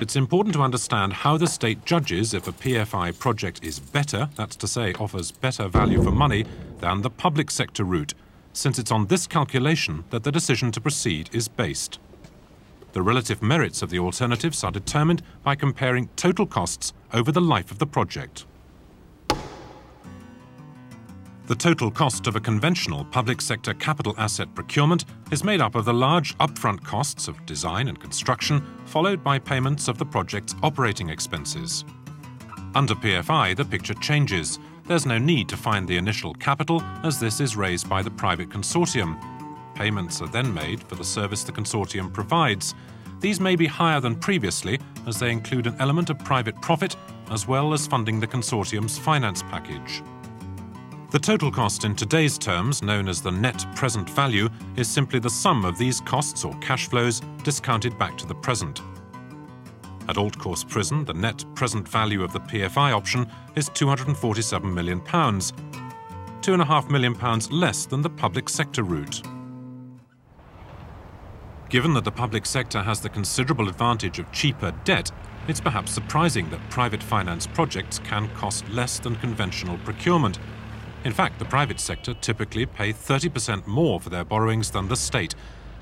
it's important to understand how the state judges if a PFI project is better, that's to say, offers better value for money, than the public sector route, since it's on this calculation that the decision to proceed is based. The relative merits of the alternatives are determined by comparing total costs over the life of the project. The total cost of a conventional public sector capital asset procurement is made up of the large upfront costs of design and construction, followed by payments of the project's operating expenses. Under PFI, the picture changes. There's no need to find the initial capital, as this is raised by the private consortium. Payments are then made for the service the consortium provides. These may be higher than previously, as they include an element of private profit, as well as funding the consortium's finance package. The total cost in today's terms, known as the net present value, is simply the sum of these costs or cash flows discounted back to the present. At Altcourse Prison, the net present value of the PFI option is £247 million, £2.5 million less than the public sector route. Given that the public sector has the considerable advantage of cheaper debt, it's perhaps surprising that private finance projects can cost less than conventional procurement, in fact, the private sector typically pay 30% more for their borrowings than the state,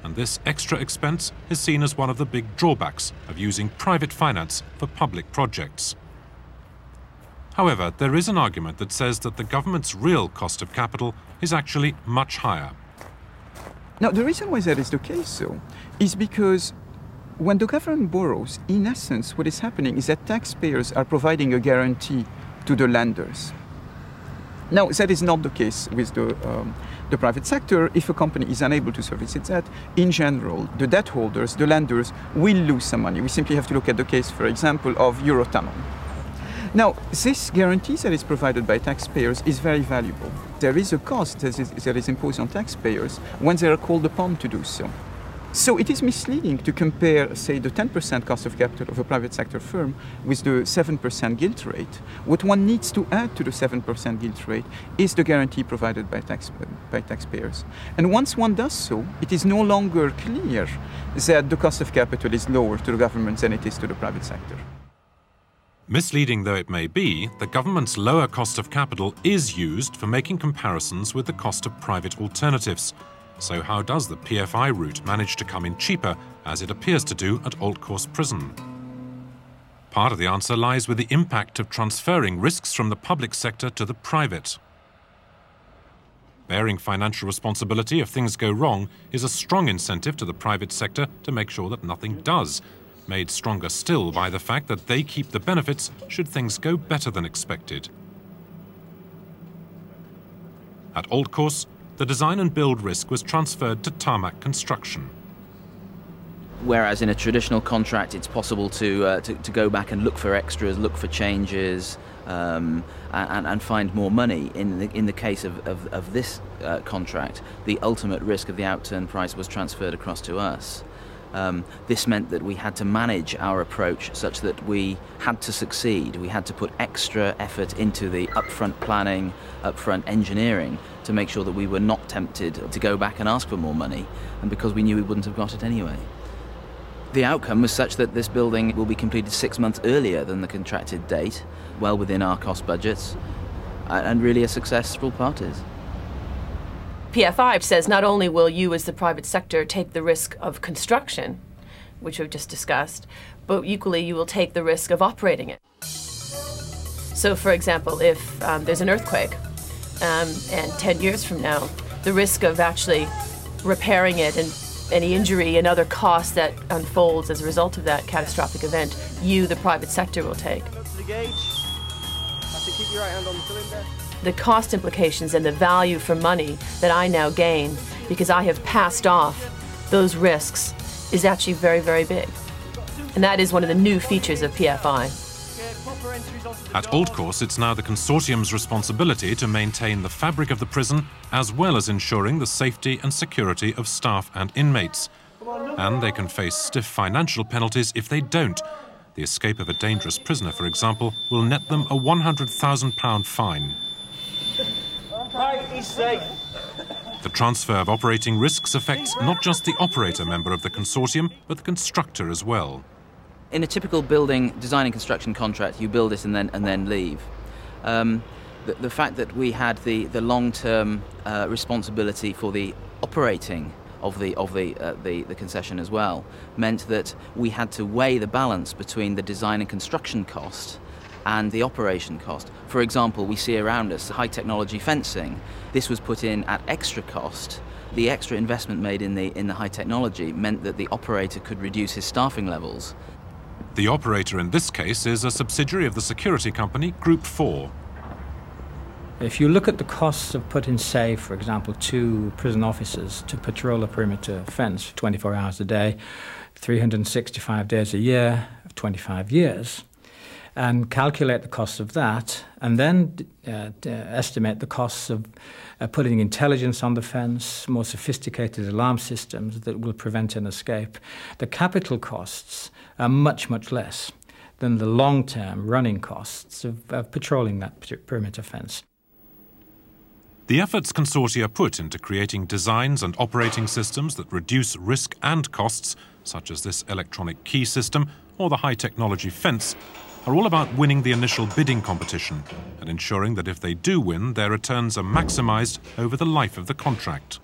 and this extra expense is seen as one of the big drawbacks of using private finance for public projects. However, there is an argument that says that the government's real cost of capital is actually much higher. Now, the reason why that is the case, though, is because when the government borrows, in essence, what is happening is that taxpayers are providing a guarantee to the lenders. Now, that is not the case with the, um, the private sector. If a company is unable to service its debt, in general, the debt holders, the lenders, will lose some money. We simply have to look at the case, for example, of Eurotunnel. Now, this guarantee that is provided by taxpayers is very valuable. There is a cost that is, that is imposed on taxpayers when they are called upon to do so. So it is misleading to compare, say, the 10% cost of capital of a private sector firm with the 7% gilt rate. What one needs to add to the 7% gilt rate is the guarantee provided by, tax, by taxpayers. And once one does so, it is no longer clear that the cost of capital is lower to the government than it is to the private sector. Misleading though it may be, the government's lower cost of capital is used for making comparisons with the cost of private alternatives. So how does the PFI route manage to come in cheaper, as it appears to do at Altcourse Prison? Part of the answer lies with the impact of transferring risks from the public sector to the private. Bearing financial responsibility if things go wrong is a strong incentive to the private sector to make sure that nothing does, made stronger still by the fact that they keep the benefits should things go better than expected. At Altcourse, the design and build risk was transferred to tarmac construction. Whereas in a traditional contract, it's possible to, uh, to, to, go back and look for extras, look for changes, um, and, and, find more money. In the, in the case of, of, of this uh, contract, the ultimate risk of the outturn price was transferred across to us. Um, this meant that we had to manage our approach such that we had to succeed. We had to put extra effort into the upfront planning, upfront engineering to make sure that we were not tempted to go back and ask for more money, and because we knew we wouldn't have got it anyway. The outcome was such that this building will be completed six months earlier than the contracted date, well within our cost budgets, and really a successful part is. PFI says not only will you, as the private sector, take the risk of construction, which we've just discussed, but equally you will take the risk of operating it. So, for example, if um, there's an earthquake um, and 10 years from now, the risk of actually repairing it and any injury and other costs that unfolds as a result of that catastrophic event, you, the private sector, will take. Keep your right hand on the cylinder the cost implications and the value for money that I now gain because I have passed off those risks is actually very, very big. And that is one of the new features of PFI. At Altcourse, it's now the consortium's responsibility to maintain the fabric of the prison as well as ensuring the safety and security of staff and inmates. And they can face stiff financial penalties if they don't. The escape of a dangerous prisoner, for example, will net them a £100,000 fine. The transfer of operating risks affects not just the operator member of the consortium, but the constructor as well. in a typical building design and construction contract, you build it and then and then leave. Um, the, the, fact that we had the the long-term uh, responsibility for the operating of the of the, uh, the the concession as well meant that we had to weigh the balance between the design and construction cost and the operation cost. For example, we see around us high technology fencing. This was put in at extra cost. The extra investment made in the in the high technology meant that the operator could reduce his staffing levels the operator in this case is a subsidiary of the security company Group 4. If you look at the costs of putting, say, for example, two prison officers to patrol a perimeter fence 24 hours a day, 365 days a year, 25 years, and calculate the cost of that, and then uh, estimate the costs of uh, putting intelligence on the fence, more sophisticated alarm systems that will prevent an escape, the capital costs are much, much less than the long term running costs of, of patrolling that perimeter fence. The efforts consortia put into creating designs and operating systems that reduce risk and costs, such as this electronic key system or the high technology fence, are all about winning the initial bidding competition and ensuring that if they do win, their returns are maximised over the life of the contract.